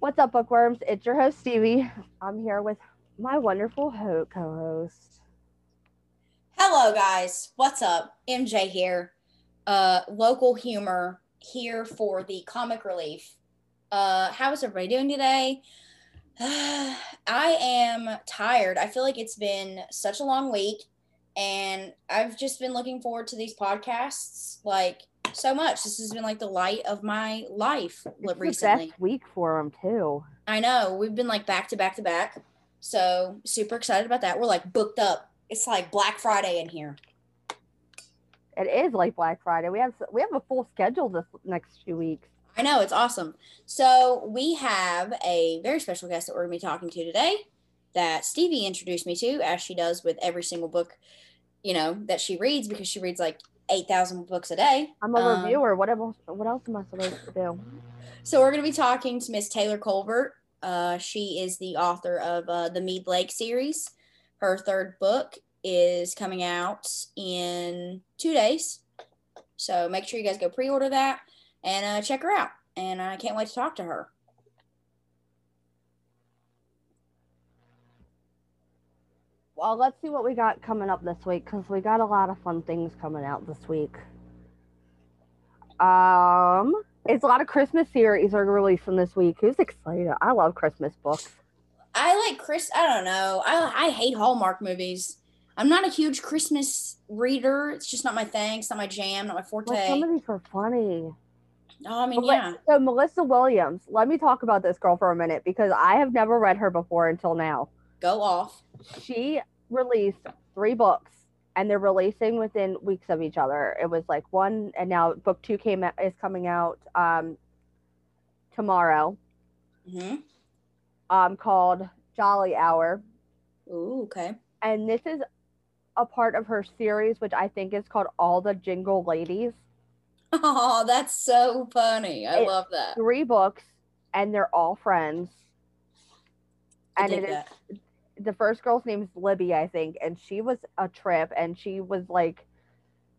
What's up, bookworms? It's your host, Stevie. I'm here with my wonderful co host. Hello, guys. What's up? MJ here. Uh, local humor here for the comic relief. Uh, how is everybody doing today? I am tired. I feel like it's been such a long week, and I've just been looking forward to these podcasts like so much. This has been like the light of my life It's recently. best week for them, too. I know we've been like back to back to back, so super excited about that. We're like booked up. It's like Black Friday in here. It is like Black Friday. We have we have a full schedule this next few weeks. I know it's awesome. So we have a very special guest that we're going to be talking to today. That Stevie introduced me to, as she does with every single book, you know, that she reads because she reads like eight thousand books a day. I'm a Um, reviewer. What else? What else am I supposed to do? So we're going to be talking to Miss Taylor Colbert. Uh, she is the author of uh, the Meade Lake series. Her third book is coming out in two days. So make sure you guys go pre-order that and uh, check her out. And I can't wait to talk to her. Well, let's see what we got coming up this week because we got a lot of fun things coming out this week. Um, it's a lot of Christmas series are releasing this week. Who's excited? I love Christmas books. I like Chris. I don't know. I I hate Hallmark movies. I'm not a huge Christmas reader. It's just not my thing. It's not my jam. Not my forte. Well, some of these are funny. oh, I mean, But yeah. So Melissa Williams, let me talk about this girl for a minute because I have never read her before until now. Go off. She released three books and they're releasing within weeks of each other. It was like one and now book 2 came out, is coming out um tomorrow hmm um called Jolly Hour Ooh, okay. and this is a part of her series which I think is called All the Jingle Ladies. Oh, that's so funny. I It- love that. Three books and they're all friends. I And it is that. The first girl's name is Libby, I think, and she was a trip, and she was like,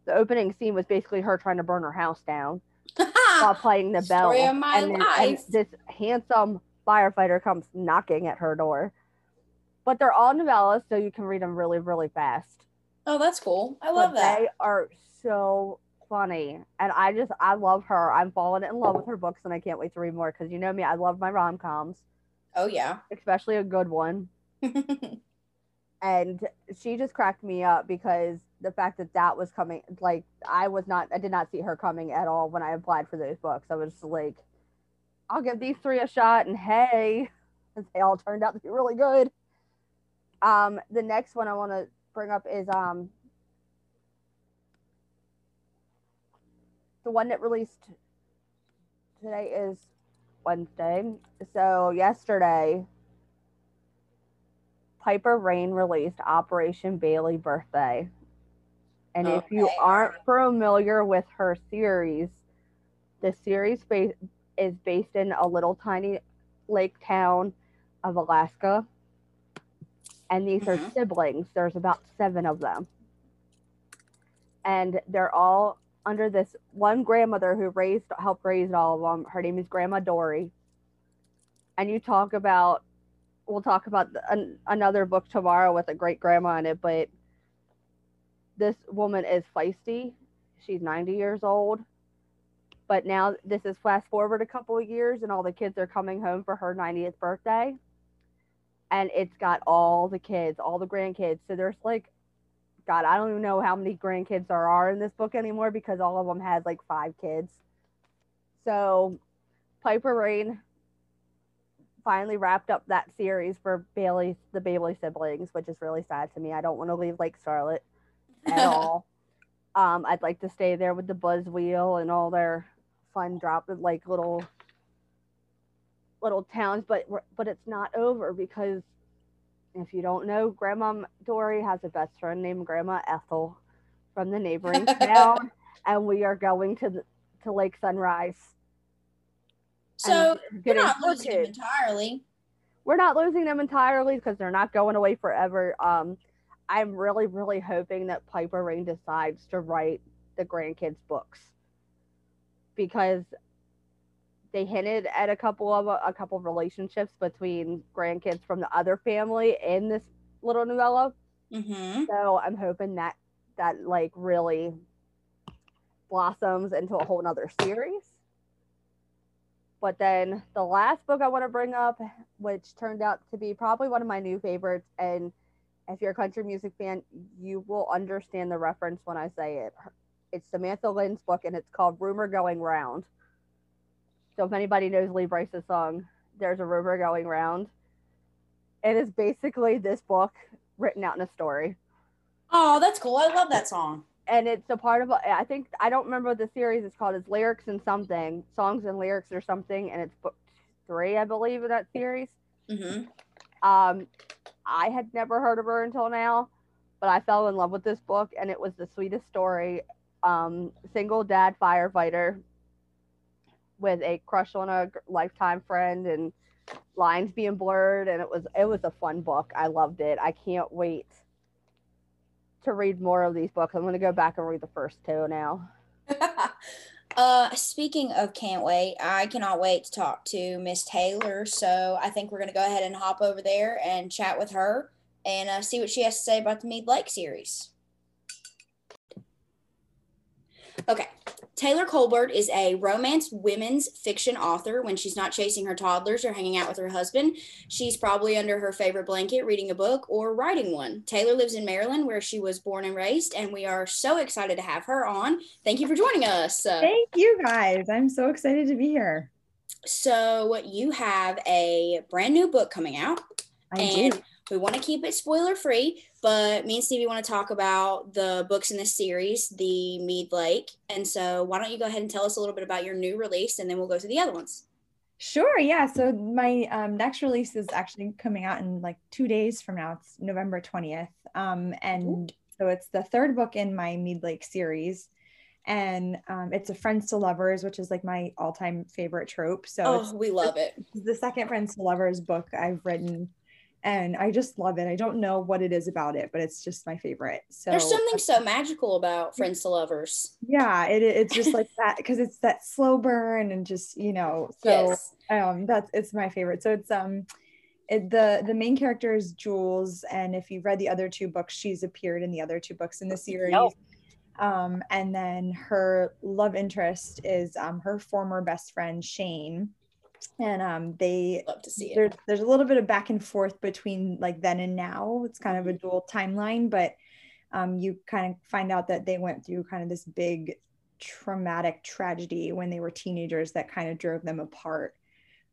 the opening scene was basically her trying to burn her house down while playing the bell, Story of my and, then- and life. this handsome firefighter comes knocking at her door. But they're all novellas, so you can read them really, really fast. oh, that's cool. I love but that. They are so funny, and I just I love her. I'm falling in love with her books, and I can't wait to read more because you know me, I love my rom coms, Oh yeah. especially a good one. and she just cracked me up because the fact that that was coming like i was not i did not see her coming at all when i applied for those books. I was just like i'll give these three a shot and hey they all turned out to be really good. Um the next one i want to bring up is um the one that released today is wednesday. So yesterday Piper Rayne released Operation Bailey Birthday. And if you aren't familiar with her series, the series is based in a little tiny lake town of Alaska. And these are Mhm. siblings. There's about seven of them. And they're all under this one grandmother who raised helped raise all of them. Her name is Grandma Dory. And you talk about we'll talk about the, an, another book tomorrow with a great grandma in it, but this woman is feisty. She's 90 years old. But now this is fast forward a couple of years and all the kids are coming home for her 90th birthday. And it's got all the kids, all the grandkids. So there's like God, I don't even know how many grandkids there are in this book anymore because all of them had like five kids. So Piper Rayne finally wrapped up that series for Bailey, the Bailey siblings, which is really sad to me. I don't want to leave Lake Charlotte at all. Um, I'd like to stay there with the Buzz Wheel and all their fun drop like little little towns, but but it's not over because if you don't know, Grandma Dory has a best friend named Grandma Ethel from the neighboring town, and we are going to the, to Lake Sunrise. So you're not losing them entirely. we're not losing them entirely because they're not going away forever. Um, I'm really, really hoping that Piper Rayne decides to write the grandkids' books because they hinted at a couple of a couple of relationships between grandkids from the other family in this little novella. Mm-hmm. So I'm hoping that that like really blossoms into a whole nother series. But then the last book I want to bring up, which turned out to be probably one of my new favorites, and if you're a country music fan, you will understand the reference when I say it. It's Samantha Lynn's book, and it's called Rumor Going Round. So if anybody knows Lee Brice's song, there's a rumor going round. It is basically this book written out in a story. Oh, that's cool. I love that song. And it's a part of, I think, I don't remember what the series is called. It's Lyrics and something, Songs and Lyrics or something. And it's book three, I believe, of that series. Mm-hmm. Um, I had never heard of her until now, but I fell in love with this book, and it was the sweetest story. Um, single dad firefighter with a crush on a lifetime friend, and lines being blurred, and it was it was a fun book. I loved it. I can't wait to read more of these books. I'm going to go back and read the first two now. uh, speaking of can't wait, I cannot wait to talk to Miss Taylor. So I think we're going to go ahead and hop over there and chat with her and uh, see what she has to say about the Meade Lake series. Okay. Taylor Colbert is a romance women's fiction author. When she's not chasing her toddlers or hanging out with her husband, she's probably under her favorite blanket reading a book or writing one. Taylor lives in Maryland, where she was born and raised, and we are so excited to have her on. Thank you for joining us. Thank you, guys. I'm so excited to be here. So, you have a brand new book coming out. I and do. We want to keep it spoiler free, but me and Stevie want to talk about the books in this series, the Meade Lake. And so, why don't you go ahead and tell us a little bit about your new release, and then we'll go to the other ones. Sure. Yeah. So my um, next release is actually coming out in like two days from now. It's November 20th. Um, and so it's the third book in my Meade Lake series. And um, it's a Friends to Lovers, which is like my all time favorite trope. So Oh, we love it. the second Friends to Lovers book I've written. And I just love it. I don't know what it is about it, but it's just my favorite. So There's something so magical about Friends to Lovers. yeah, it, it's just like that because it's that slow burn and just, you know, so yes. um that's it's my favorite so it's um it, the the main character is jules and if you've read the other two books she's appeared in the other two books in the series Yep. um and then her love interest is um her former best friend shane and um they Love to see it. there's there's a little bit of back and forth between like then and now. It's kind of a dual timeline but um you kind of find out that they went through kind of this big traumatic tragedy when they were teenagers that kind of drove them apart.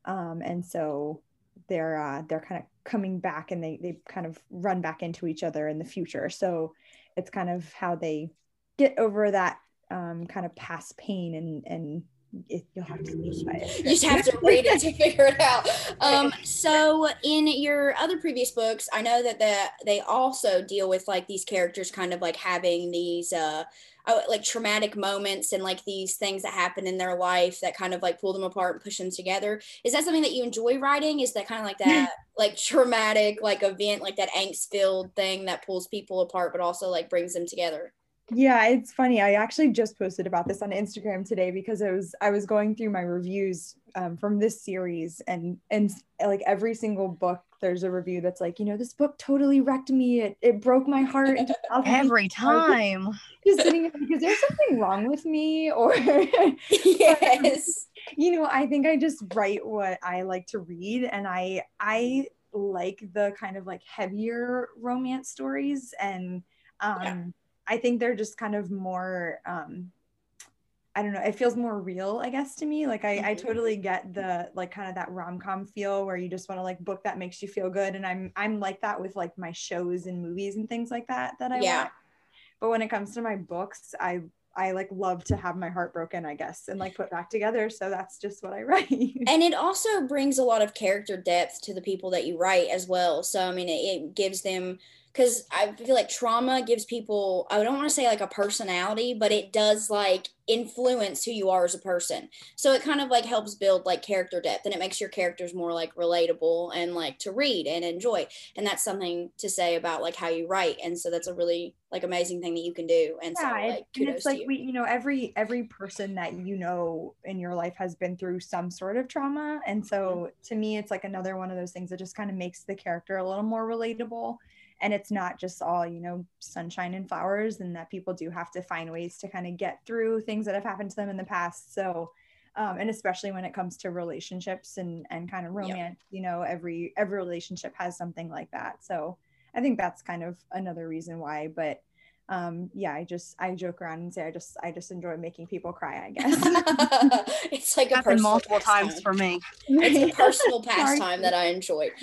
Um and so they're uh they're kind of coming back and they they kind of run back into each other in the future. So it's kind of how they get over that um kind of past pain and and it, you'll have to read it. You just have to read it to figure it out. Um, so in your other previous books, I know that the, they also deal with like these characters kind of like having these uh, uh, like traumatic moments and like these things that happen in their life that kind of like pull them apart and push them together. Is that something that you enjoy writing? Is that kind of like that like traumatic like event, like that angst filled thing that pulls people apart but also like brings them together? Yeah, it's funny. I actually just posted about this on Instagram today because I was I was going through my reviews um, from this series and and like every single book there's a review that's like you know this book totally wrecked me it, it broke my heart into thousands of Every time. just sitting because there's something wrong with me or yes. you know i think i just write what i like to read and i i like the kind of like heavier romance stories and um Yeah. I think they're just kind of more um I don't know. It feels more real, I guess, to me. Like I, I Mhm. totally get the like kind of that rom com feel where you just want to like book that makes you feel good. And I'm I'm like that with like my shows and movies and things like that that I Yeah. But when it comes to my books, I I like love to have my heart broken, I guess, and like put back together. So that's just what I write. and it also brings a lot of character depth to the people that you write as well so i mean it, it gives them because I feel like trauma gives people, I don't want to say like a personality, but it does like influence who you are as a person. So it kind of like helps build like character depth and it makes your characters more like relatable and like to read and enjoy. And that's something to say about like how you write. And so that's a really like amazing thing that you can do. And yeah, so like and it's like you. we, you know, every every person that you know in your life has been through some sort of trauma. And so Mm-hmm. to me, it's like another one of those things that just kind of makes the character a little more relatable and it's not just all you know sunshine and flowers and that people do have to find ways to kind of get through things that have happened to them in the past. So um, and especially when it comes to relationships and and kind of romance you know every every relationship has something like that. So i think that's kind of another reason why but um yeah i just i joke around and say i just i just enjoy making people cry i guess. It's like a happened personal multiple times for me. It's a personal pastime that I enjoy.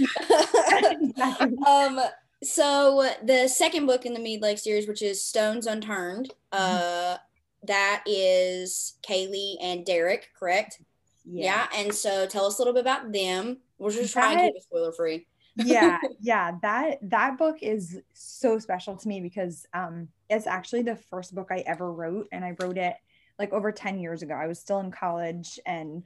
Um, so the second book in the Meade Lake series, which is Stones Unturned, uh, that is Kaylee and Derek, correct? Yeah. And so tell us a little bit about them. We're just trying to keep it spoiler free. yeah yeah that that book is so special to me because um it's actually the first book i ever wrote and i wrote it like over 10 years ago i was still in college and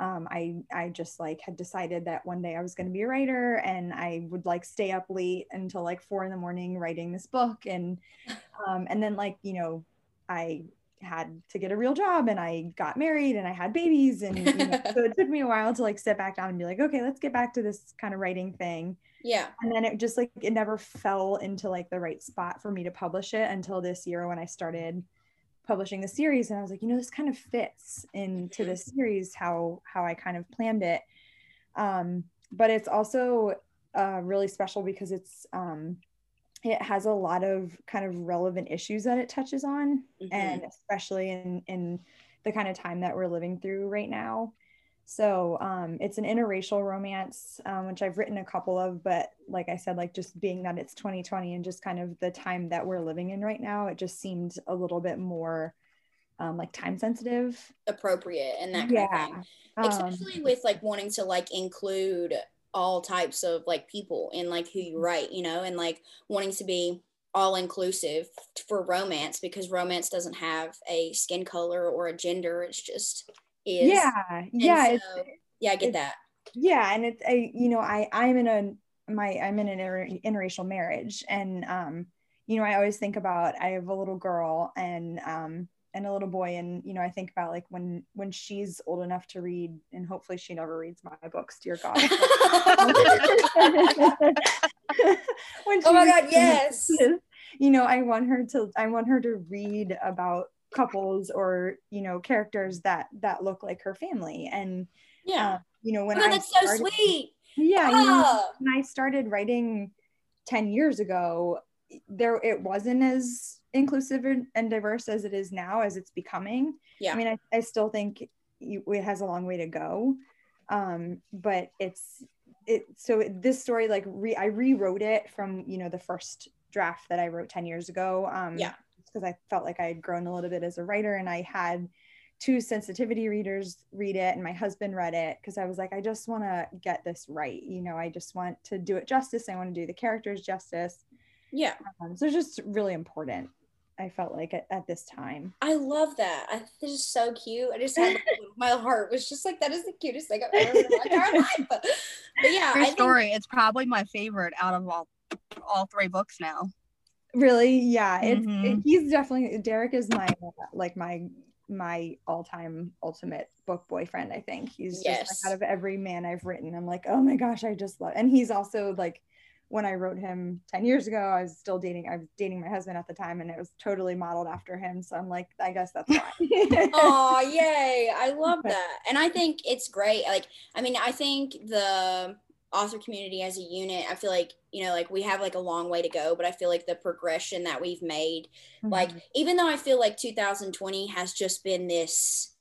um, I I just like had decided that one day I was going to be a writer and I would like stay up late until like four in the morning writing this book and um, and then like you know I had to get a real job and I got married and I had babies and you know, so it took me a while to like sit back down and be like okay let's get back to this kind of writing thing Yeah. and then it just like it never fell into like the right spot for me to publish it until this year when I started publishing the series and I was like you know this kind of fits into the series how how I kind of planned it um but it's also uh really special because it's um it has a lot of kind of relevant issues that it touches on Mhm. and especially in in the kind of time that we're living through right now so um, it's an interracial romance um, which i've written a couple of but like i said like just being that it's 2020 and just kind of the time that we're living in right now it just seemed a little bit more um, like time sensitive appropriate and that kind of yeah thing. Um, Especially with like wanting to like include all types of like people in like who you write, you know, and like wanting to be all inclusive for romance because romance doesn't have a skin color or a gender. It's just is. yeah yeah so- yeah, I get that. yeah and it's a you know i i'm in a my i'm in an inter- interracial marriage and um you know i always think about i have a little girl and um and a little boy and you know i think about like when when she's old enough to read and hopefully she never reads my books dear god when Oh my God, yes. you know i want her to i want her to read about couples or you know characters that that look like her family and yeah. uh, you know when oh, i that's so sweet. yeah, you know, Ah. when I started writing 10 years ago, there it wasn't as inclusive and and diverse as it is now as it's becoming. Yeah. I mean, I, I still think it has a long way to go. Um, but it's it so this story like re, I rewrote it from you know the first draft that I wrote 10 years ago. Um Yeah. Because I felt like I had grown a little bit as a writer and I had two sensitivity readers read it and my husband read it because I was like, I just want to get this right. You know, I just want to do it justice. I want to do the characters justice. Yeah. Um, so it's just really important. I felt like at, at this time. I love that. I, this is so cute. I just had my heart was just like that is the cutest thing I've ever in my entire life. But, but yeah, True I think story. It's probably my favorite out of all all three books now. Really, yeah. It's it, Mhm. he's definitely Derek is my uh, like my my all-time ultimate book boyfriend. I think he's just like out of every man I've written. I'm like, oh my gosh, I just love. And he's also like when I wrote him 10 years ago, I was still dating, I was dating my husband at the time and it was totally modeled after him. So I'm like, I guess that's why. oh yay i love that and i think it's great like i mean i think the author community as a unit i feel like you know like we have like a long way to go but i feel like the progression that we've made like Mhm. even though i feel like 2020 has just been this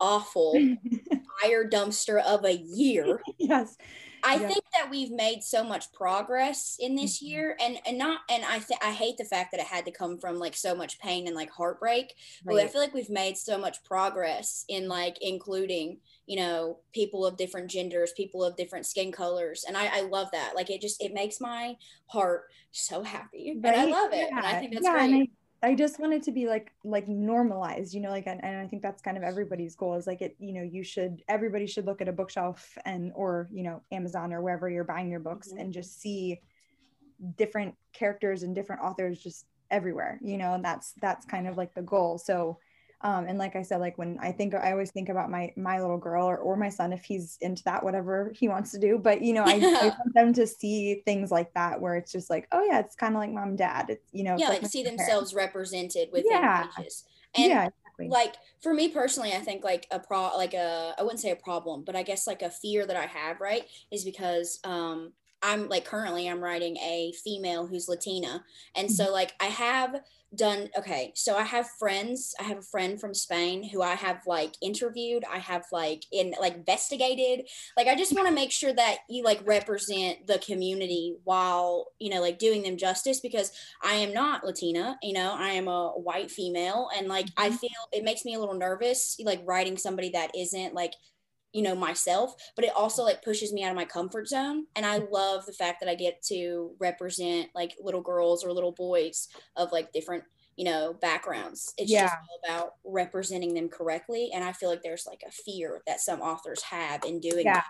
awful fire dumpster of a year. yes. I Yeah. think that we've made so much progress in this Mhm. year, and and not and I th- I hate the fact that it had to come from like so much pain and like heartbreak. But I feel like we've made so much progress in like including you know people of different genders, people of different skin colors, and I I love that. Like it just it makes my heart so happy, and I love it, and I Yeah. think that's yeah, great. I, just want it to be like like normalized, you know, like and, I think that's kind of everybody's goal is like it, you know, you should everybody should look at a bookshelf and or, you know, Amazon or wherever you're buying your books Mhm. and just see different characters and different authors just everywhere, you know, and that's that's kind of like the goal. So um, and like I said, like when I think I always think about my my little girl or, or my son if he's into that, whatever he wants to do. But you know, I, I want them to see things like that where it's just like, oh yeah, it's kind of like mom and dad. It's you know, yeah, like like see parents. themselves represented within Yeah. pages. And yeah, exactly. like for me personally, I think like a pro like a I wouldn't say a problem, but I guess like a fear that I have, right, is because um I'm like currently I'm writing a female who's Latina. And so like I have done okay, so I have friends, I have a friend from Spain who I have like interviewed, I have like in like investigated. Like I just want to make sure that you like represent the community while, you know, like doing them justice because I am not Latina, you know, I am a white female. And like, I Mhm. feel it makes me a little nervous, like writing somebody that isn't like, you know, myself, but it also like pushes me out of my comfort zone. And I love the fact that I get to represent like little girls or little boys of like different, you know, backgrounds. It's just Yeah. all about representing them correctly. And I feel like there's like a fear that some authors have in doing Yeah. that.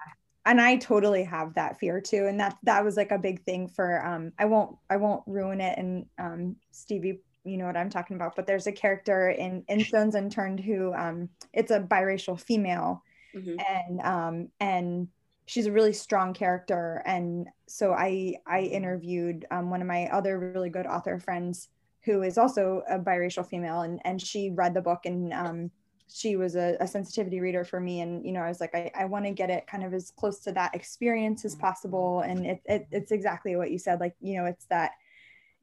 and I totally have that fear too. And that that was like a big thing for um I won't I won't ruin it and um Stevie you know what I'm talking about, but there's a character in in Stones Unturned who um it's a biracial female Mhm. and um and she's a really strong character and so i i interviewed um, one of my other really good author friends who is also a biracial female and and she read the book and um she was a, a sensitivity reader for me and you know i was like i, I want to get it kind of as close to that experience as possible and it, it it's exactly what you said like you know it's that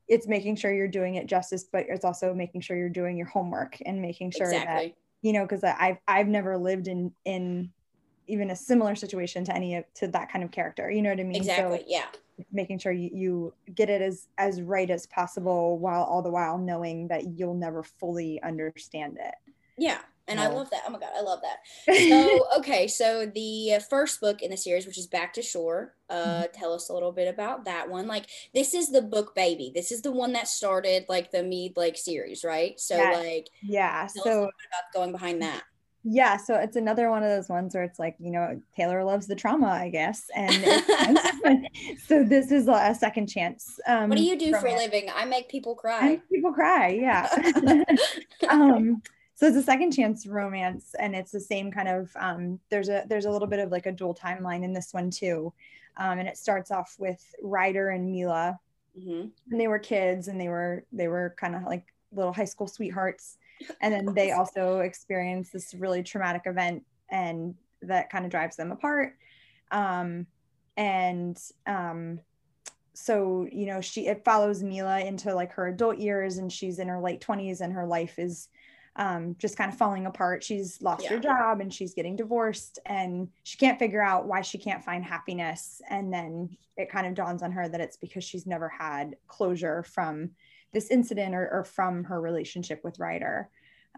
it's making sure you're doing it justice but it's also making sure you're doing your homework and making sure that Exactly. You know because i've i've never lived in in even a similar situation to any of to that kind of character you know what i mean Exactly. so Yeah. making sure you, you get it as as right as possible while all the while knowing that you'll never fully understand it. Yeah. And I love that. Oh my God. I love that. so okay so the first book in the series which is back to shore uh tell us a little bit about that one. Like this is the book baby. This is the one that started like the meade Lake series right? So Yes. like yeah tell us a so about going behind that. Yeah so it's another one of those ones where it's like you know taylor loves the trauma i guess and so this is a second chance um what do you do for a living? I make people I cry. make people cry yeah. Um so it's a second chance romance and it's the same kind of um there's a there's a little bit of like a dual timeline in this one too. Um and it starts off with ryder and mila. Mhm. and they were kids and they were they were kind of like little high school sweethearts. And then they also experience this really traumatic event and that kind of drives them apart. Um and um so you know she it follows mila into like her adult years and she's in her late 20s and her life is um, just kind of falling apart. She's lost her job and she's getting divorced and she can't figure out why she can't find happiness. And then it kind of dawns on her that it's because she's never had closure from this incident or, or from her relationship with ryder.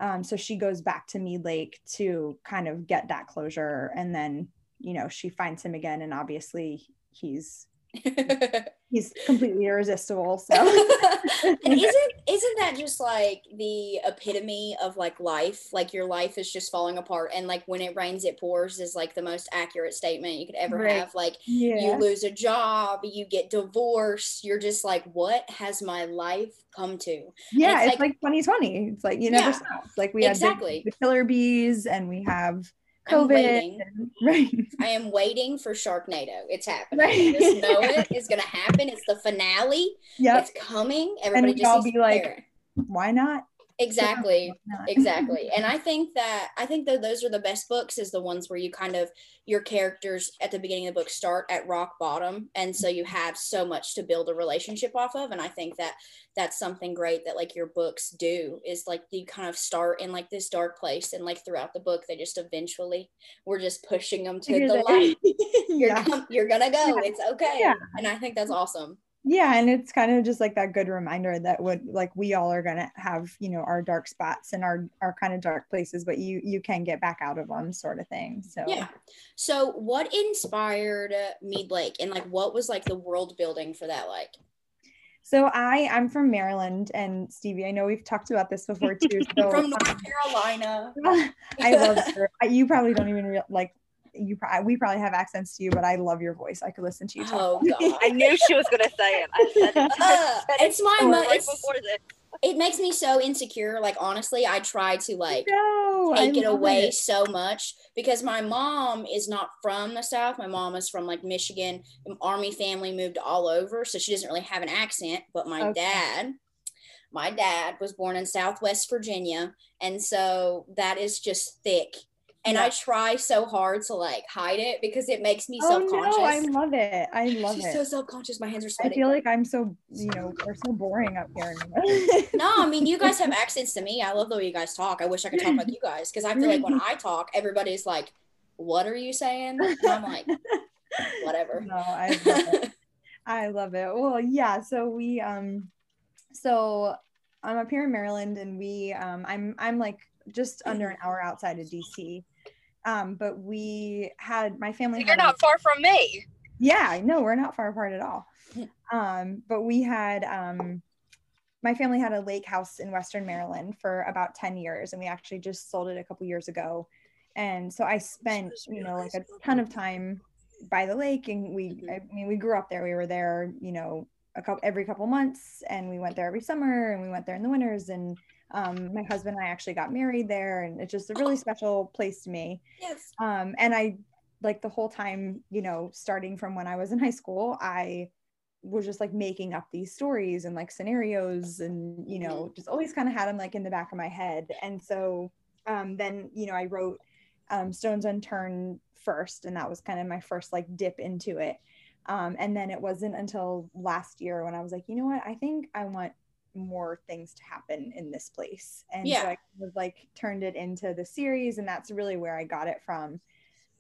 Um, so she goes back to meade lake to kind of get that closure. And then you know she finds him again and obviously he's he's completely irresistible so. And isn't isn't that just like the epitome of like life? Like your life is just falling apart and like when it rains it pours is like the most accurate statement you could ever Right. have. Like yeah. you lose a job you get divorced you're just like what has my life come to? Yeah it's it's, like, 2020 it's like you never Yeah. stops like we Exactly. have the, the killer bees and we have I'm covid. waiting. and- right. I am waiting for sharknado. It's happening. Right. I just know it. It's gonna happen. It's the finale. Yeah it's coming. Everybody we'd just all be like, why not exactly. exactly. And i think that i think that those are the best books is the ones where you kind of your characters at the beginning of the book start at rock bottom and so you have so much to build a relationship off of and i think that that's something great that like your books do is like you kind of start in like this dark place and like throughout the book they just eventually we're just pushing them to the light. You're, yeah. com- you're gonna go. Yeah. it's okay. Yeah. and i think that's awesome yeah and it's kind of just like that good reminder that would like we all are gonna have you know our dark spots and our our kind of dark places but you you can get back out of them sort of thing so. Yeah. So what inspired uh, meade lake and like what was like the world building for that like? So i i'm from maryland and stevie i know we've talked about this before too so from um, north carolina. I love your, you probably don't even real, like you probably we probably have accents to you but i love your voice i could listen to you talk oh god I knew she was gonna say it. I said it. Uh, said it's my it mo- right it's, before this. it makes me so insecure like honestly i try to like no, I take it away it. so much because my mom is not from the south my mom is from like michigan army family moved all over so she doesn't really have an accent but my Okay. dad my dad was born in southwest virginia and so that is just thick and i try so hard to like hide it because it makes me oh self-conscious no i love it i love She's it so self-conscious my hands are so. I feel like I'm so, you know, we're so boring up here. no, I mean you guys have accents to me. I love the way you guys talk. I wish I could talk like you guys because I feel like when I talk, everybody's like, "What are you saying?" And I'm like, "Whatever." no, I love it. I love it. Well, yeah. So we, um, so I'm up here in Maryland, and we, um, I'm, I'm like just under an hour outside of DC. Um, but we had my family. You're a- not far from me. yeah no we're not far apart at all. Um but we had um my family had a lake house in western maryland for about 10 years and we actually just sold it a couple years ago. And so i spent you know like a ton of time by the lake and we i mean we grew up there. We were there you know a couple every couple months and we went there every summer and we went there in the winters and um, my husband and i actually got married there and it's just a really special place to me Yes. um, and I like the whole time, you know, starting from when I was in high school, I was just like making up these stories and like scenarios and, you know, just always kind of had them like in the back of my head. And so um, then, you know, I wrote um, Stones Unturned first, and that was kind of my first like dip into it. Um, and then it wasn't until last year when I was like, you know what, I think I want more things to happen in this place. And Yeah. so I kind of like turned it into the series, and that's really where I got it from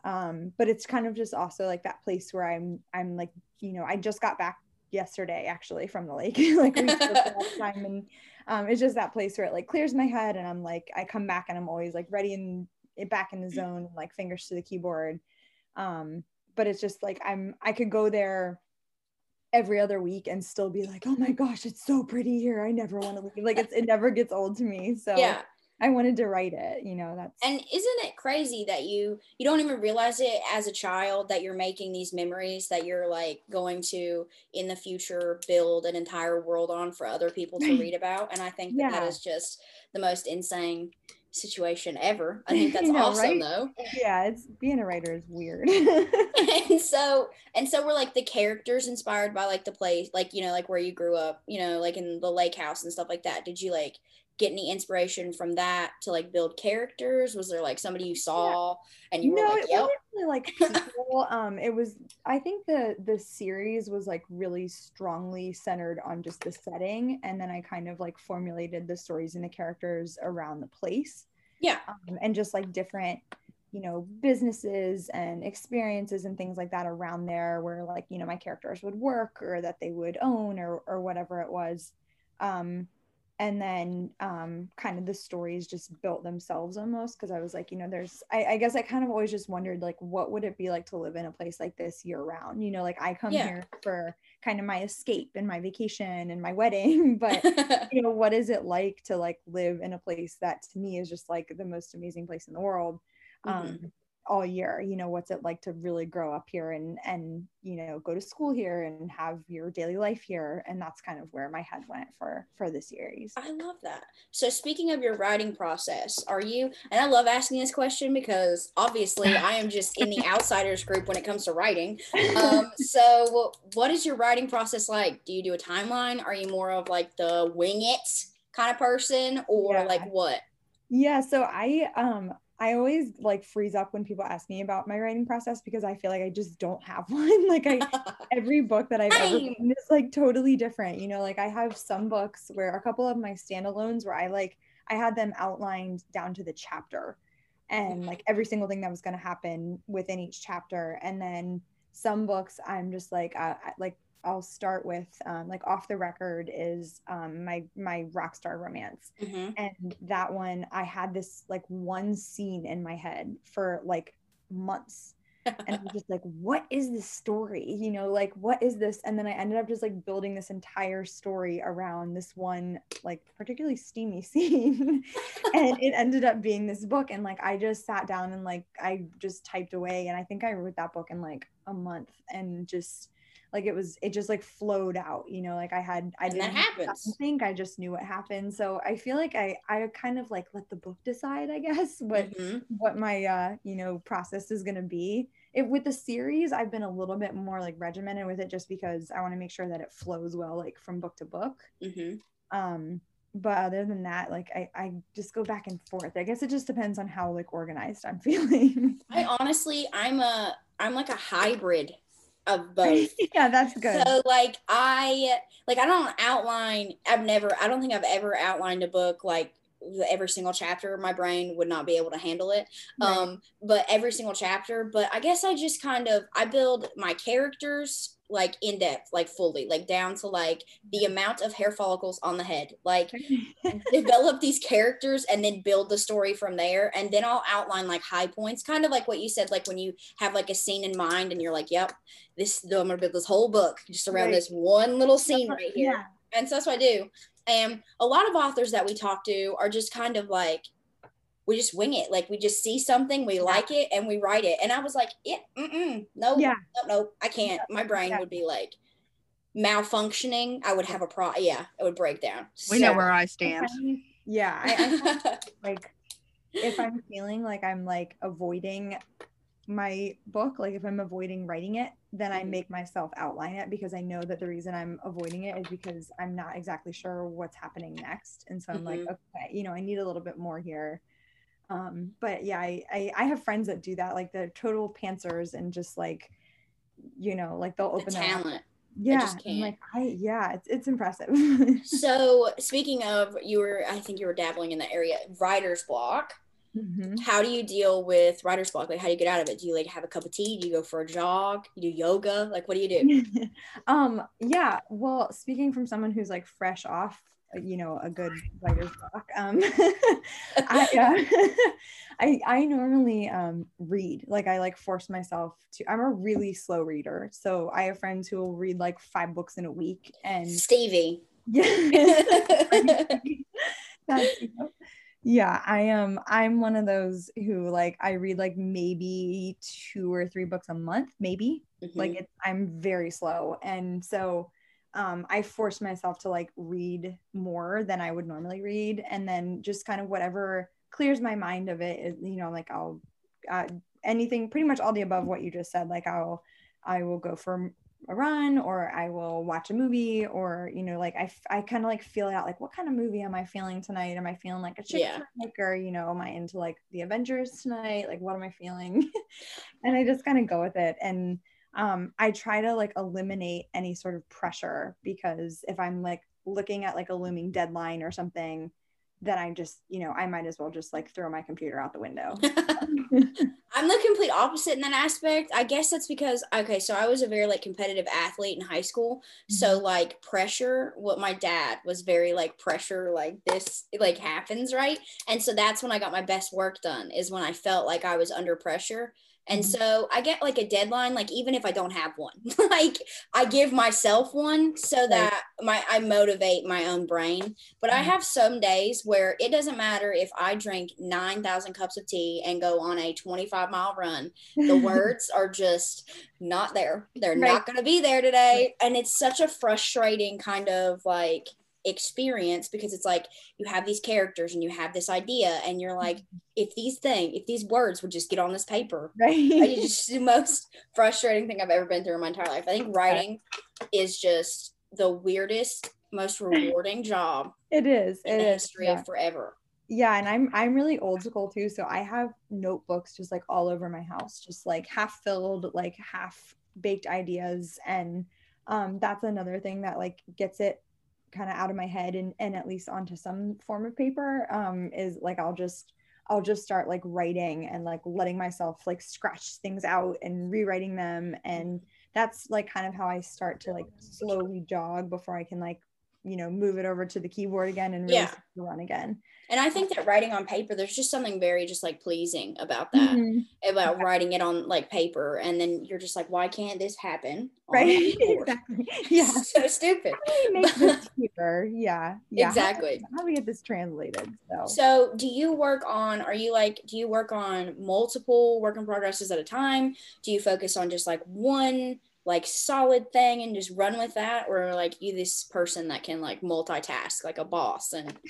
um but it's kind of just also like that place where i'm i'm like you know i just got back yesterday actually from the lake like we last time and um it's just that place where it like clears my head and i'm like i come back and i'm always like ready and it back in the zone like fingers to the keyboard um but it's just like i'm i could go there every other week and still be like oh my gosh it's so pretty here i never want to leave like it's, it never gets old to me so Yeah. i wanted to write it you know that's And isn't it crazy that you you don't even realize it as a child that you're making these memories that you're like going to in the future build an entire world on for other people to read about? And I think that, that Yeah. is just the most insane situation ever. I think that's Yeah, awesome right? though. yeah it's being a writer is weird and so and so we're like the characters inspired by like the place like you know like where you grew up you know like in the lake house and stuff like that did you like get any inspiration from that to like build characters? Was there like somebody you saw and you no were like it yep. wasn't really like people um it was i think the the series was like really strongly centered on just the setting and then i kind of like formulated the stories and the characters around the place. Yeah. Um, and just like different you know businesses and experiences and things like that around there where like you know my characters would work or that they would own or or whatever it was. Um and then um kind of the stories just built themselves almost because i was like you know there's I, I guess i kind of always just wondered like what would it be like to live in a place like this year round you know like i come Yeah. here for kind of my escape and my vacation and my wedding but you know what is it like to like live in a place that to me is just like the most amazing place in the world um Mhm. All year you know what's it like to really grow up here and and you know go to school here and have your daily life here and that's kind of where my head went for for the series I love that. So speaking of your writing process, are you and I love asking this question because obviously I am just in the outsiders group when it comes to writing. Um, so what is your writing process like? Do you do a timeline? Are you more of like the wing it kind of person or Yeah. like what? Yeah, so I um I always like freeze up when people ask me about my writing process because I feel like I just don't have one. Like I every book that I've ever written is like totally different. You know, like I have some books where a couple of my standalones where I like I had them outlined down to the chapter and like every single thing that was going to happen within each chapter. And then some books I'm just like uh, I- like I'll start with um, like off the record is um, my my rock star romance. Mhm. and that one i had this like one scene in my head for like months. And i'm just like what is this story? You know like what is this? And then i ended up just like building this entire story around this one like particularly steamy scene. And it ended up being this book. And like i just sat down and like i just typed away. And i think i wrote that book in like a month and just like it was it just like flowed out you know like i had i And didn't have to happens. think i just knew what happened so i feel like i i kind of like let the book decide i guess what Mhm. what my uh you know process is going to be it with the series i've been a little bit more like regimented with it just because i want to make sure that it flows well like from book to book Mhm. um but other than that like i i just go back and forth i guess it just depends on how like organized i'm feeling I honestly, I'm a, I'm like a hybrid of both. yeah that's good So like I like I don't outline I've never I don't think I've ever outlined a book like every single chapter my brain would not be able to handle it Right. um but every single chapter but I guess I just kind of I build my characters like in depth like fully like down to like the amount of hair follicles on the head like develop these characters and then build the story from there. And then i'll outline like high points kind of like what you said like when you have like a scene in mind and you're like yep this i'm gonna build this whole book just around Right. this one little scene right here. Yeah and so that's what i do. And a lot of authors that we talk to are just kind of like we just wing it like we just see something we like it and we write it and i was like yeah mm-mm, no Yeah. no no i can't my brain Yeah. would be like malfunctioning i would have a pro yeah it would break down We So- know where I stand. yeah I, I like if i'm feeling like i'm like avoiding my book like if i'm avoiding writing it then i Mhm. make myself outline it because i know that the reason i'm avoiding it is because i'm not exactly sure what's happening next and so i'm like Mhm. okay you know i need a little bit more here um but yeah I, I i have friends that do that like they're total pantsers and just like you know like they'll open mouth. talent. Yeah just I'm can't. like i yeah it's, it's impressive. So speaking of you were i think you were dabbling in the area writer's block. Mhm. how do you deal with writer's block? Like how do you get out of it? Do you like have a cup of tea? Do you go for a jog? You do yoga? Like what do you do? Um yeah well speaking from someone who's like fresh off you know a good writer's block um I, uh, I i normally um read like i like force myself to i'm a really slow reader so i have friends who will read like five books in a week and stevie yeah you know, yeah i am i'm one of those who like i read like maybe two or three books a month maybe like Mhm. it's i'm very slow and so um i force myself to like read more than i would normally read and then just kind of whatever clears my mind of it, you know like i'll uh, anything pretty much all the above what you just said like i'll i will go for a run or i will watch a movie or you know like I, I kind of like feel it out like what kind of movie am i feeling tonight? Am i feeling like a chick Yeah. flick or you know am i into like the avengers tonight? Like what am i feeling? And i just kind of go with it and um, I try to like eliminate any sort of pressure because if I'm like looking at like a looming deadline or something, then I just, you know, I might as well just like throw my computer out the window. I'm the complete opposite in that aspect. I guess that's because okay, so I was a very like competitive athlete in high school. So like pressure, what my dad was very like pressure like this like happens, right? And so that's when I got my best work done is when I felt like I was under pressure. And Mhm. so I get like a deadline, like even if I don't have one, like I give myself one so that my I motivate my own brain. But I Mhm. have some days where it doesn't matter if I drink nine thousand cups of tea and go on a twenty five mile run. The words are just not there. They're Right. not going to be there today, and it's such a frustrating kind of like experience because it's like you have these characters and you have this idea and you're like if these thing if these words would just get on this paper right. it's just the most frustrating thing I've ever been through in my entire life. I think writing is just the weirdest most rewarding job It is. in It the is. history Yeah. of forever. yeah and i'm i'm really old school too so i have notebooks just like all over my house just like half filled like half baked ideas and um that's another thing that like gets it kind of out of my head and and at least onto some form of paper um is like i'll just i'll just start like writing and like letting myself like scratch things out and rewriting them. And that's like kind of how i start to like slowly jog before i can like you know move it over to the keyboard again and really Yeah. run again And I think that writing on paper, there's just something very just like pleasing about that. Mhm. About writing it on like paper, and then you're just like, why can't this happen? right exactly yeah so stupid. make this cheaper yeah yeah Exactly. how, do we get this translated so So, do you work on? Are you like? Do you work on multiple work in progresses at a time? Do you focus on just like one like solid thing and just run with that, or like you this person that can like multitask like a boss and?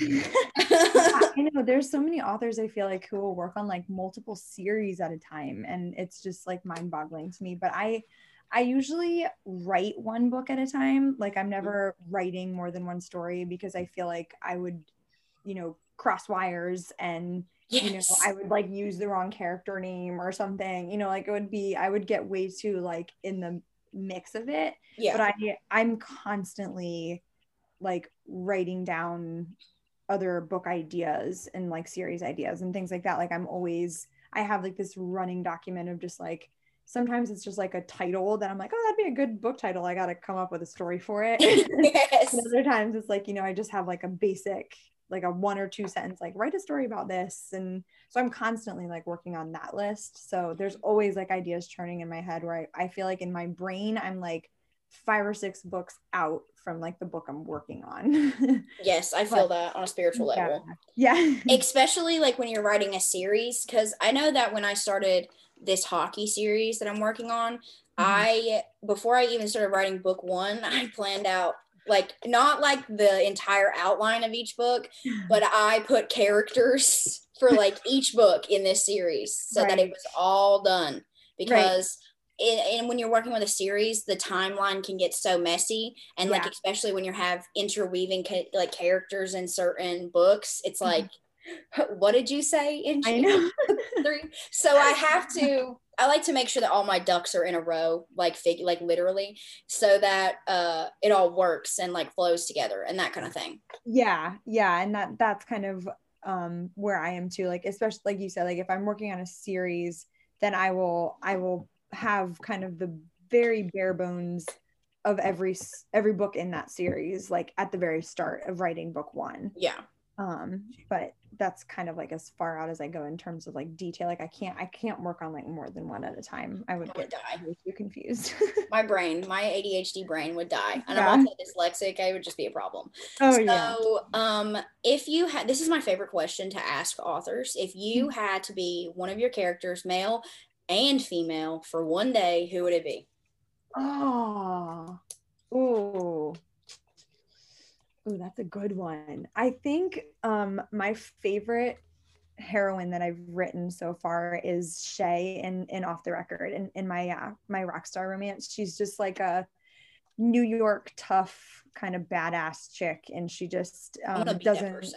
I know there's so many authors I feel like who will work on like multiple series at a time and it's just like mind-boggling to me but I I usually write one book at a time like I'm mm. never writing more than one story because I feel like I would you know cross wires and you know I would like use the wrong character name or something you know like it would be I would get way too like in the mix of it yeah. but I I'm constantly like writing down other book ideas and like series ideas and things like that. Like I'm always I have like this running document of just like sometimes it's just like a title that I'm like, oh, that'd be a good book title. I gotta come up with a story for it. yes. and other times it's like, you know, I just have like a basic, like a one or two sentence, like write a story about this. And so I'm constantly like working on that list. So there's mm-hmm. always like ideas churning in my head where I, I feel like in my brain, I'm like five or six books out from like the book I'm working on. Yes, I feel that on a spiritual level. yeah. especially like when you're writing a series because i know that when i started this hockey series that i'm working on mm-hmm. i before i even started writing book one i planned out like not like the entire outline of each book but i put characters for like each book in this series so that it was all done because and, and when you're working with a series the timeline can get so messy and like especially when you have interweaving ca- like characters in certain books it's like what did you say in Mm-hmm. I know. three? So i have to i like to make sure that all my ducks are in a row like fig like literally so that uh it all works and like flows together and that kind of thing. Yeah yeah and that that's kind of um where i am too like especially like you said like if i'm working on a series then i will i will have kind of the very bare bones of every every book in that series like at the very start of writing book one. Yeah. Um but that's kind of like as far out as i go in terms of like detail like i can't i can't work on like more than one at a time. I would I would get die. too confused. My brain my adhd brain would die and Yeah. i'm also dyslexic it would just be a problem. Oh so yeah um if you had this is my favorite question to ask authors if you Mm-hmm. had to be one of your characters male and female for one day who would it be? Oh, ooh, ooh, that's a good one. I think um my favorite heroine that I've written so far is Shay in in Off the Record in in my uh, my rock star romance. She's just like a New York tough kind of badass chick, and she just um, that doesn't.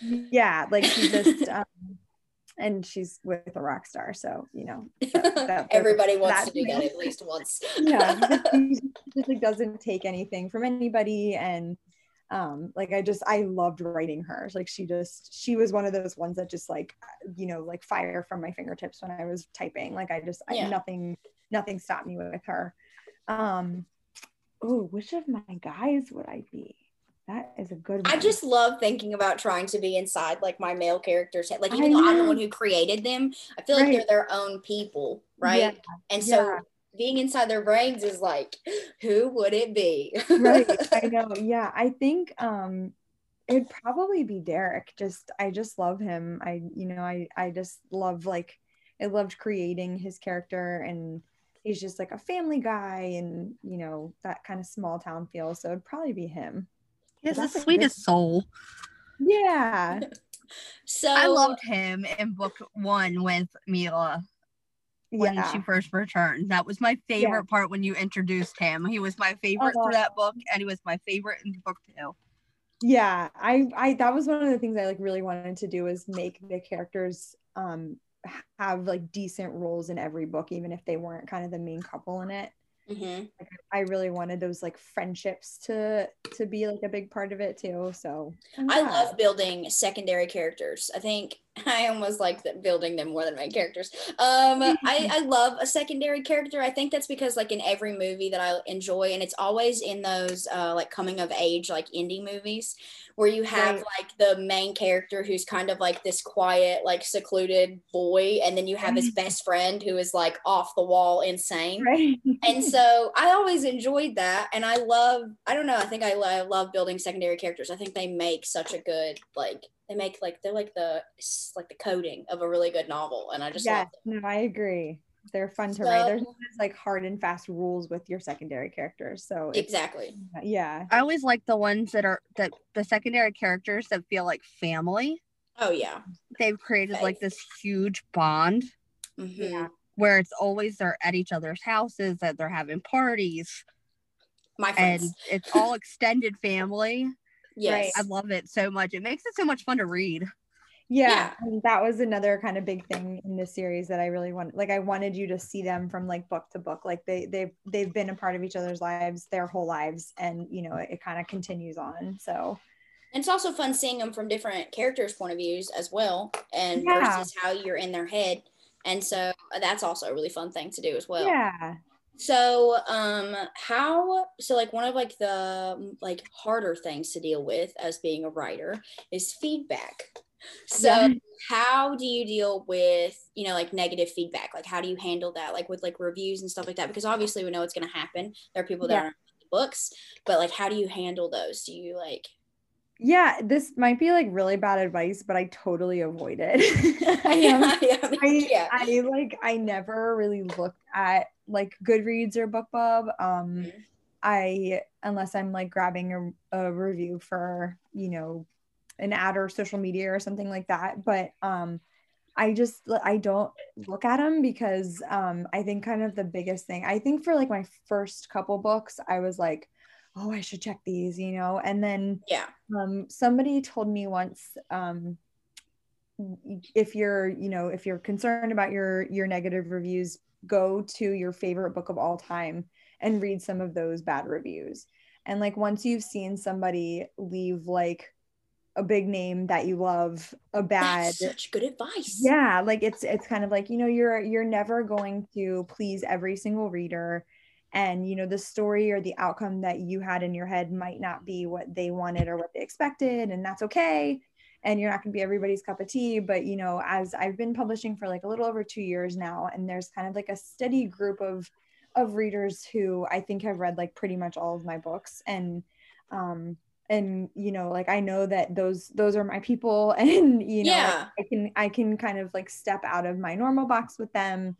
Yeah, like she just. um, and she's with a rock star, so you know that- everybody wants to that do that at least once yeah she, doesn't take anything from anybody and um like i just i loved writing her like she just she was one of those ones that just like you know like fire from my fingertips when i was typing like i just Yeah. I, nothing nothing stopped me with her um oh which of my guys would i be that is a good one I just love thinking about trying to be inside like my male characters. Like I even though I'm the know. one who created them, I feel like Right. they're their own people, right? Yeah, And so yeah. Being inside their brains is like, who would it be? right i know yeah i think um it'd probably be derek just i just love him i you know i i just love like i loved creating his character and he's just like a family guy and you know that kind of small town feel so it'd probably be him He has the That's a good- sweetest soul. yeah so I loved him in book one with Mila. When yeah. she first returned. That was my favorite part when you introduced him. He was my favorite Oh. through that book, and he was my favorite in the book two. yeah i i that was one of the things i like really wanted to do was make the characters um have like decent roles in every book even if they weren't kind of the main couple in it hmm i really wanted those like friendships to to be like a big part of it too so I'm I love building secondary characters. I think I almost like building them more than main characters. Um, I, I love a secondary character. I think that's because like in every movie that I enjoy, and it's always in those uh, like coming of age like indie movies where you have Right. like the main character who's kind of like this quiet like secluded boy, and then you have his best friend who is like off the wall insane right and so I always enjoyed that, and I love. I don't know. I think I, I love building secondary characters. I think they make such a good like they make like they're like the like the coding of a really good novel, and I just yes no i agree they're fun to write there's So- not as, like hard and fast rules with your secondary characters so Exactly. yeah I always like the ones that are that the secondary characters that feel like family. Oh yeah. They've created like this huge bond hmm Yeah. where it's always they're at each other's houses, that they're having parties, My and friends. it's all extended family. Yes. I love it so much. It makes it so much fun to read. yeah, Yeah. and that was another kind of big thing in this series that i really want like i wanted you to see them from like book to book like they they've they've been a part of each other's lives their whole lives and you know it, it kind of continues on so And it's also fun seeing them from different characters' point of views as well, and Yeah. versus how you're in their head. And so uh, that's also a really fun thing to do as well. yeah So, um, how so like one of like the like harder things to deal with as being a writer is feedback. So, Yeah. how do you deal with you know like negative feedback? Like, how do you handle that? Like with like reviews and stuff like that? Because obviously we know it's going to happen. There are people that Yeah. aren't the books, but like, how do you handle those? Do you like? yeah this might be like really bad advice but i totally avoid it I, am- yeah, yeah, I, yeah. I like I never really looked at like Goodreads or BookBub. Um Mhm. I unless I'm like grabbing a, a review for, you know, an ad or social media or something like that. But um I just I don't look at them because um I think kind of the biggest thing I think for like my first couple books I was like oh I should check these you know and then yeah. um somebody told me once um if you're you know if you're concerned about your your negative reviews go to your favorite book of all time and read some of those bad reviews. And like once you've seen somebody leave like a big name that you love a bad That's such good advice. yeah like it's it's kind of like you know you're you're never going to please every single reader. And you know the story or the outcome that you had in your head might not be what they wanted or what they expected and that's okay and you're not going to be everybody's cup of tea but you know as i've been publishing for like a little over 2 years now and there's kind of like a steady group of of readers who i think have read like pretty much all of my books. And um and you know like i know that those those are my people and you know like, i can i can kind of like step out of my normal box with them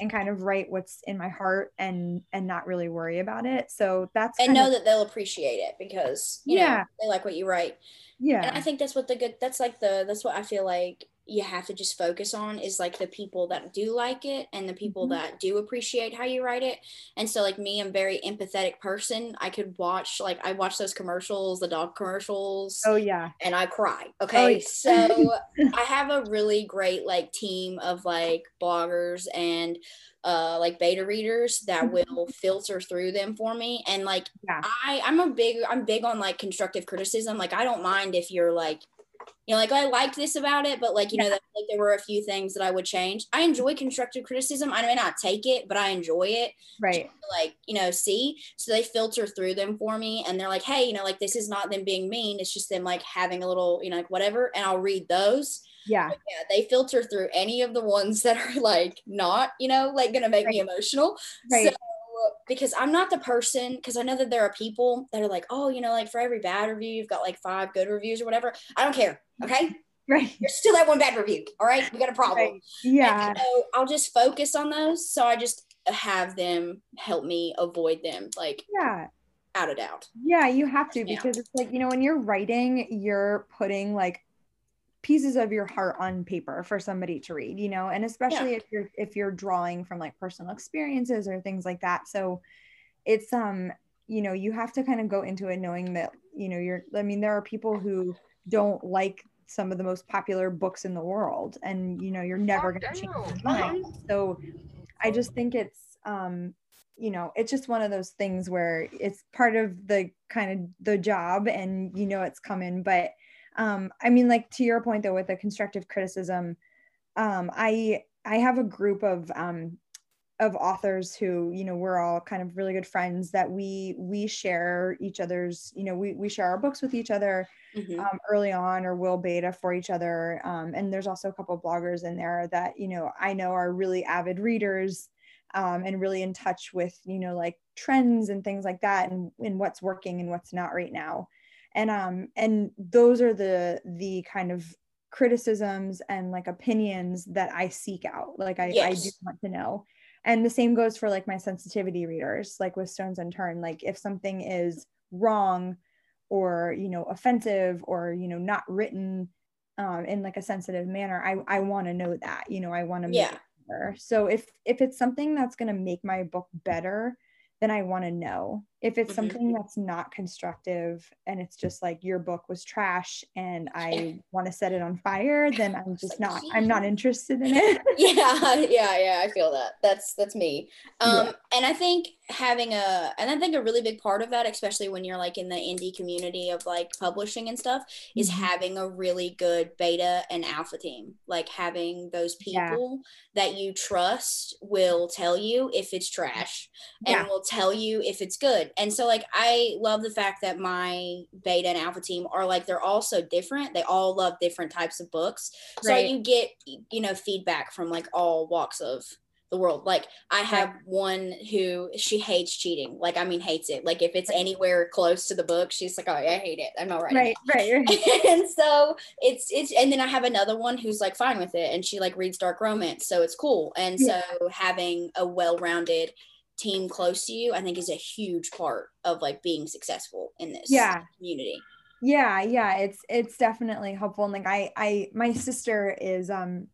and kind of write what's in my heart and and not really worry about it so that's and know of, that they'll appreciate it because you know Yeah. they like what you write. yeah And I think that's what the good that's like the that's what I feel like you have to just focus on is like the people that do like it and the people Mhm. that do appreciate how you write it. And so like me, I'm a very empathetic person. I could watch like I watch those commercials, the dog commercials, oh yeah and I cry. Okay. yeah. so I have a really great like team of like bloggers and uh like beta readers that Mhm. will filter through them for me. And like Yeah. I I'm a big I'm big on like constructive criticism. Like I don't mind if you're like you know, like oh, I liked this about it, but like you know, that, like there were a few things that I would change. I enjoy constructive criticism. I may not take it, but I enjoy it. Right. Like you know see. So they filter through them for me and they're like hey you know like this is not them being mean. It's just them like having a little you know like whatever and i'll read those. Yeah. Yeah they filter through any of the ones that are like not you know like gonna make me emotional. Right. So because i'm not the person because i know that there are people that are like oh you know like for every bad review you've got like five good reviews or whatever. I don't care okay? Right. There's still that one bad review all right? We got a problem. Right. Yeah and so I'll just focus on those. So I just have them help me avoid them, like yeah. out of doubt. Yeah, you have to Yeah. because it's like, you know, when you're writing, you're putting like pieces of your heart on paper for somebody to read you know and especially if you're if you're drawing from like personal experiences or things like that. So it's um you know you have to kind of go into it knowing that you know you're i mean there are people who don't like some of the most popular books in the world and you know you're never going to change their mind. So i just think it's um you know it's just one of those things where it's part of the kind of the job and you know it's coming but um i mean like to your point though with the constructive criticism um i i have a group of um of authors who you know we're all kind of really good friends that we we share each other's you know we, we share our books with each other Mhm. um, early on or will beta for each other um, and there's also a couple of bloggers in there that you know i know are really avid readers um, and really in touch with you know like trends and things like that and, and what's working and what's not right now and um and those are the the kind of criticisms and like opinions that i seek out. Like i, I do want to know. And the same goes for like my sensitivity readers like with stones and turn like if something is wrong or you know offensive or you know not written um, in like a sensitive manner i i want to know that you know i want to Yeah. So if if it's something that's going to make my book better, then I want to know. If it's Mhm. something that's not constructive and it's just like your book was trash and I want to set it on fire, then I'm just not I'm not interested in it. yeah yeah yeah i feel that that's that's me um Yeah. and i think having a and i think a really big part of that especially when you're like in the indie community of like publishing and stuff is Mhm. having a really good beta and alpha team like having those Yeah. people that you trust will tell you if it's trash and will tell you if it's good and so like i love the fact that my beta and alpha team are like they're all so different. They all love different types of books. So Right. you get you know feedback from like all walks of the world. Like i have one who she hates cheating. Like i mean hates it. Like if it's anywhere close to the book she's like oh i hate it. I'm not writing Right, right, right. and so it's it's and then i have another one who's like fine with it and she like reads dark romance so it's cool. And Yeah. so having a well-rounded team close to you i think is a huge part of like being successful in this Yeah. community yeah yeah it's it's definitely helpful and like i i my sister is um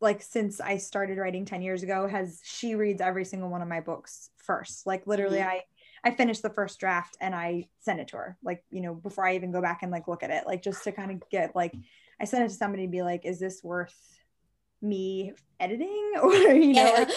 like since i started writing 10 years ago has she reads every single one of my books first like literally Mhm. i i finished the first draft and i sent it to her like you know before i even go back and like look at it like just to kind of get like i sent it to somebody to be like is this worth me editing or you know like,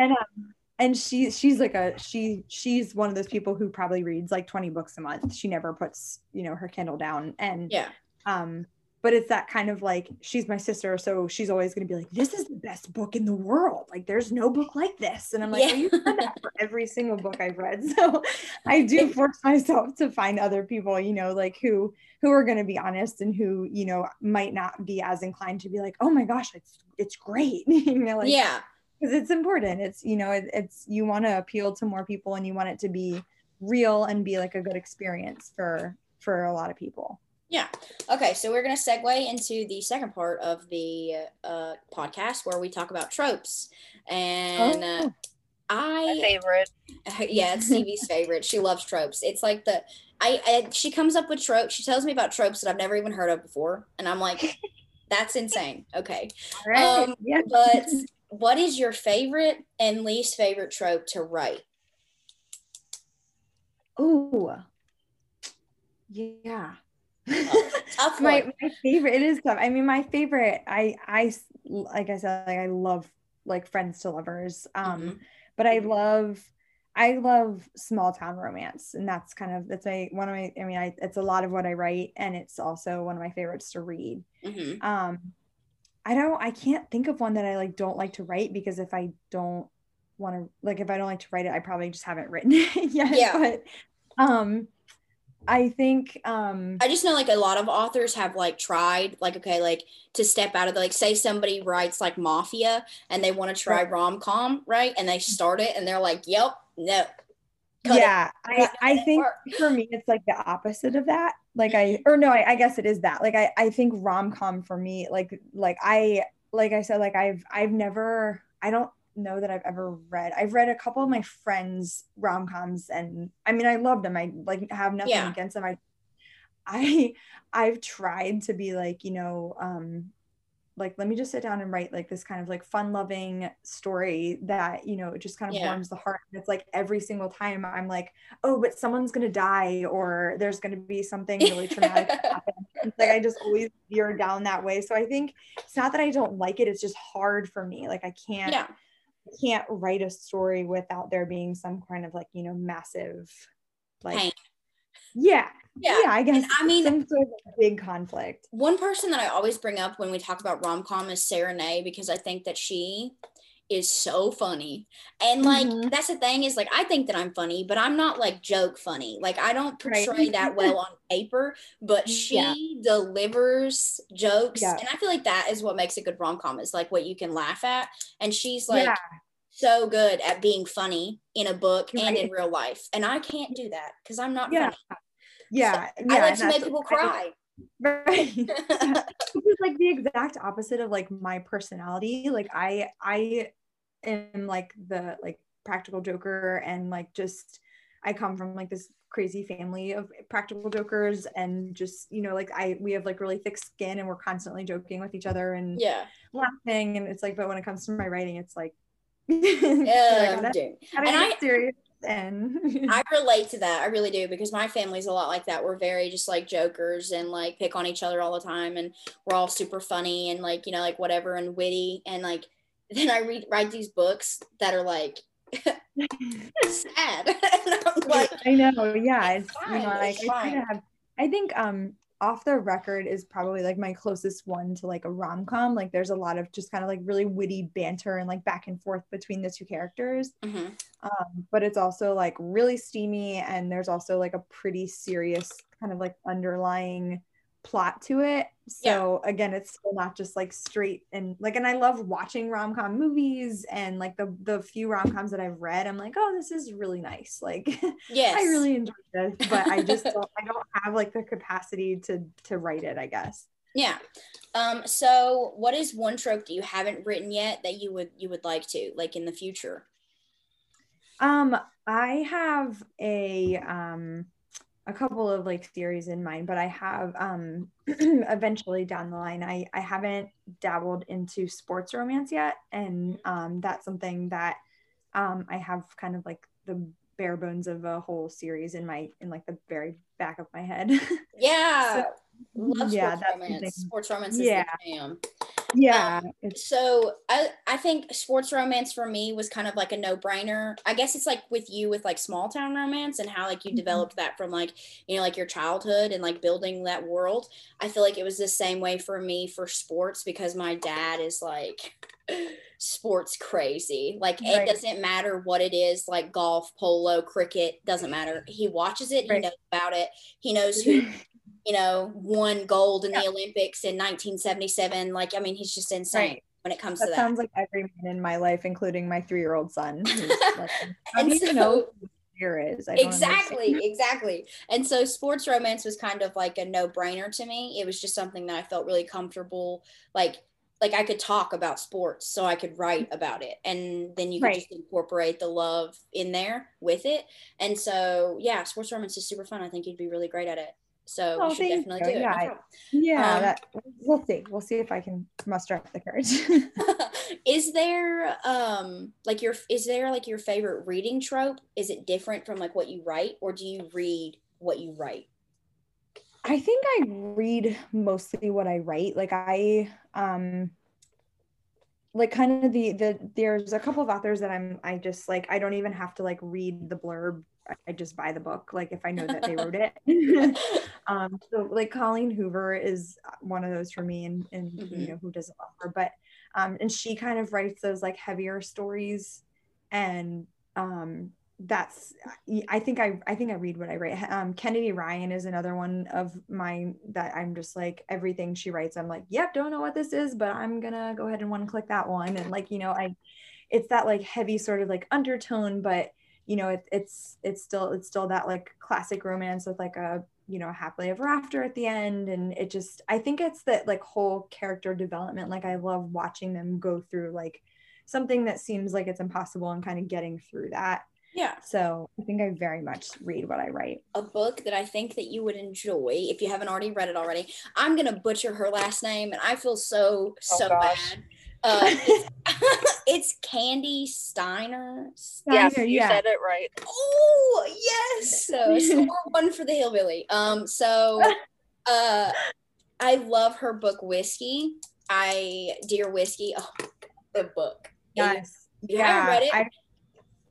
and um, and she she's like a she she's one of those people who probably reads like 20 books a month. She never puts you know her kindle down. And yeah. um but it's that kind of like she's my sister so she's always going to be like this is the best book in the world. Like there's no book like this. And i'm like Yeah. well, you've said that for every single book i've read. So i do force myself to find other people you know like who who are going to be honest and who you know might not be as inclined to be like oh my gosh it's it's great. You know like yeah because it's important it's you know it, it's you want to appeal to more people and you want it to be real and be like a good experience for for a lot of people Yeah. Okay, so we're going to segue into the second part of the uh, podcast where we talk about tropes. And uh, Oh. My I, favorite. yeah, it's Stevie's favorite. She loves tropes. It's like the, I, I, she comes up with tropes. She tells me about tropes that I've never even heard of before. And I'm like, that's insane. Okay. all right Um, yeah But what is your favorite and least favorite trope to write? Ooh. Yeah. Tough my, my favorite it is tough. I mean my favorite I I like I said like I love like friends to lovers um Mhm. but I love I love small town romance and that's kind of that's my one of my I mean I it's a lot of what I write and it's also one of my favorites to read. Mhm. um i don't i can't think of one that i like don't like to write because if i don't want to like if i don't like to write it i probably just haven't written it yet Yeah. but um i think um I just know like a lot of authors have like tried like okay like to step out of the like say somebody writes like mafia and they want to try Right. rom com right and they start it and they're like yep no cut it. yeah i i think for me it's like the opposite of that like i or no I, I guess it is that like i i think rom-com for me like like i like i said like i've i've never i don't know that i've ever read i've read a couple of my friends rom-coms and i mean i love them i like have nothing Yeah. against them i I I've tried to be like, you know, um like let me just sit down and write like this kind of like fun loving story that you know it just kind of Yeah. warms the heart and it's like every single time i'm like oh but someone's gonna die or there's gonna be something really traumatic like i just always veer down that way so i think it's not that i don't like it it's just hard for me like i can't yeah. I can't write a story without there being some kind of like you know massive like Pain. Yeah Yeah. yeah i guess I mean- some sort of big conflict One person that I always bring up when we talk about rom com is Sara Ney because I think that she is so funny. And like Mhm. that's the thing is like I think that I'm funny, but I'm not like joke funny. Like I don't Right. portray that well on paper, but she Yeah. delivers jokes. Yeah. And I feel like that is what makes a good rom com is like what you can laugh at. And she's like yeah so good at being funny in a book and in real life. And I can't do that because I'm not yeah yeah, I like to make people cry. right which is like the exact opposite of like my personality like i i am like the like practical joker and like just i come from like this crazy family of practical jokers and just you know like i we have like really thick skin and we're constantly joking with each other and yeah. laughing and it's like but when it comes to my writing it's like Yeah. like, gotta And I- serious and I relate to that. I really do because my family's a lot like that. We're very just like jokers and like pick on each other all the time, and we're all super funny and like you know like whatever and witty and like then I read write these books that are like sad. Like, I know, yeah. it's It's, you know, like it's I kind fine. of have I think um off the record is probably like my closest one to like a rom-com. Like there's a lot of just kind of like really witty banter and like back and forth between the two characters. mhm. Um, but it's also like really steamy and there's also like a pretty serious kind of like underlying plot to it. So again, it's still not just like straight and like and I love watching rom-com movies and like the the few rom-coms that I've read, I'm like, oh, this is really nice. Like yes, I really enjoyed this, but I just don't, I don't have like the capacity to to write it. I guess. yeah. Um. So, what is one trope that you haven't written yet that you would you would like to like in the future? Um, I have a um a couple of like series in mind, but I have um eventually down the line. I I haven't dabbled into sports romance yet, and um that's something that um I have kind of like the bare bones of a whole series in my in like the very back of my head. Yeah. Love yeah, sports that's romance. Sports romance is Yeah. Jam. yeah, it's So I I think sports romance for me was kind of like a no brainer. I guess it's like with you with like small town romance and how like you Mhm. developed that from like you know like your childhood and like building that world. I feel like it was the same way for me for sports because my dad is like sports crazy. Like it doesn't matter what it is, like golf, polo, cricket, doesn't matter. He watches it, he Right. knows about it. He knows who you know, won gold in Yeah. the Olympics in 1977. Like, I mean, he's just insane Right. when it comes that to that. sounds like every man in my life, including my three-year-old son. who's like, How And do so- know who Spear is? I don't exactly, understand. exactly. And so, sports romance was kind of like a no-brainer to me. It was just something that I felt really comfortable, like. Like I could talk about sports, so I could write mm-hmm. about it, and then you could Right. just incorporate the love in there with it. And so, yeah, sports romance is super fun. I think you'd be really great at it. So Oh, we should definitely you. do it. Yeah, I, yeah, um, that, we'll see. We'll see if I can muster up the courage. is there um like your is there like your favorite reading trope is it different from like what you write or do you read what you write I think I read mostly what I write. Like I um like kind of the the there's a couple of authors that I'm I just like I don't even have to like read the blurb. I- just buy the book like if I know that they wrote it. um so like Colleen Hoover is one of those for me and and Mhm. you know who doesn't love her but um and she kind of writes those like heavier stories and um that's I think I I think I read what I write. Um, Kennedy Ryan is another one of mine that I'm just like everything she writes. I'm like, yep, don't know what this is, but I'm gonna go ahead and one click that one. And like you know, I it's that like heavy sort of like undertone, but you know, it, it's it's still it's still that like classic romance with like a you know happily ever after at the end, and it just I think it's that like whole character development. Like I love watching them go through like something that seems like it's impossible and kind of getting through that Yeah. So I think I very much read what I write. A book that I think that you would enjoy if you haven't already read it already. I'm gonna butcher her last name, and I feel so oh, so gosh. bad. Uh, it's, it's Kandi Steiner. Yes, you yeah. said it right. Oh yes, so score one for the hillbilly. Um, so uh, I love her book Whiskey. I dear Whiskey. Oh, the book. Yes. You haven't read it? I,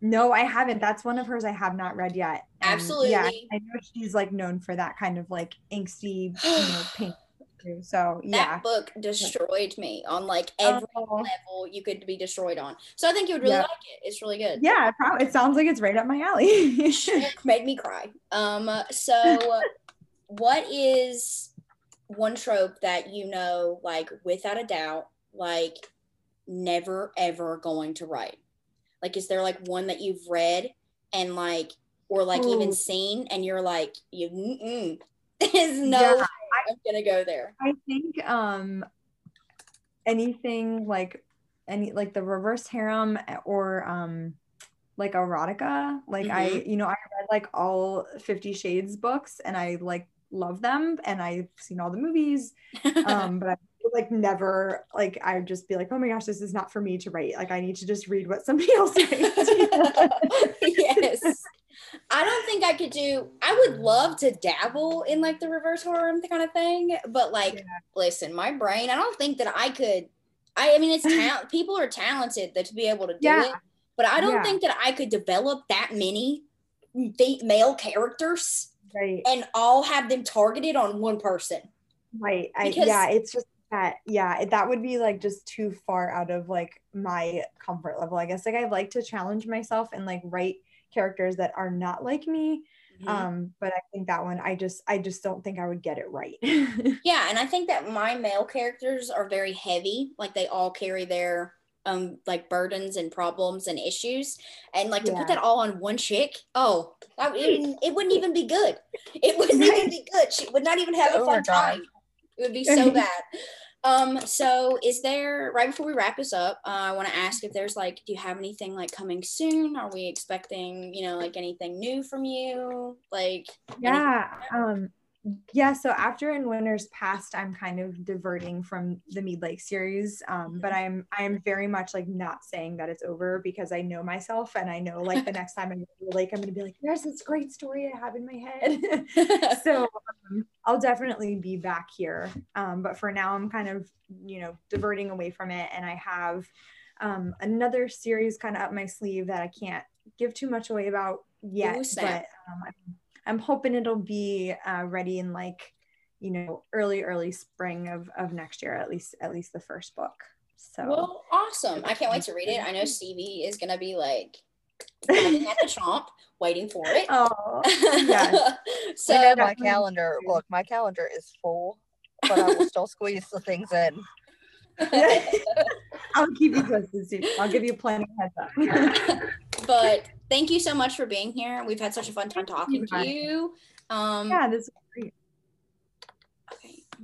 no, I haven't. That's one of hers I have not read yet. And, Yeah, I know she's like known for that kind of like angsty, you know, paint. Too. So yeah. That book destroyed me on like every Oh. level you could be destroyed on. So I think you would really Yeah. like it. It's really good. Yeah, it, prob- it sounds like it's right up my alley. It made me cry. Um, so what is one trope that you know, like without a doubt, like never ever going to write? Like, is there like one that you've read and like, or like even seen, and you're like, you, mm-mm, there's no Yeah, I'm gonna go there. I think um anything like any like the reverse harem or um like erotica like I Mm-hmm. you know I read like all 50 shades books and I like love them and I've seen all the movies um but I like never like I would just be like oh my gosh this is not for me to write like I need to just read what somebody else writes yes. I don't think I could do I would love to dabble in like the reverse harem kind of thing, but like Yeah. listen, my brain, I don't think that I could I, I mean it's talent people are talented that to be able to do Yeah. it, but I don't Yeah. think that I could develop that many male characters right and all have them targeted on one person. Right. I, yeah, it's just that, yeah, that would be like just too far out of like my comfort level. I guess like I like to challenge myself and like write characters that are not like me. Mm-hmm. Um, but I think that one I just I just don't think I would get it right. Yeah, and I think that my male characters are very heavy. Like they all carry their um like burdens and problems and issues. And like to Yeah. put that all on one chick, oh, that it, it wouldn't even be good. It wouldn't even be good. She would not even have a Oh my fun time. It would be so bad. Um, so is there right before we wrap this up, uh, I want to ask if there's like, do you have anything like coming soon? Are we expecting, you know, like anything new from you? Like yeah. Um yeah, so after in Winter's Past, I'm kind of diverting from the Meade Lake series. Um, but I'm I'm very much like not saying that it's over because I know myself and I know like the next time I go to the lake, I'm gonna be like, there's this great story I have in my head. so um, I'll definitely be back here. Um, but for now, I'm kind of, you know, diverting away from it. And I have um, another series kind of up my sleeve that I can't give too much away about yet. Ooh, but I'm, I'm hoping it'll be uh, ready in like, you know, early, early spring of, of next year, at least, at least the first book. So Well, awesome. I can't wait to read it. I know Stevie is going to be like at the chomp, waiting for it. oh, yes. so, I know my calendar. Look, my calendar is full, but I will still squeeze the things in. I'll keep you posted soon. I'll give you plenty of heads up. But thank you so much for being here. We've had such a fun time talking to you. Um, yeah, this.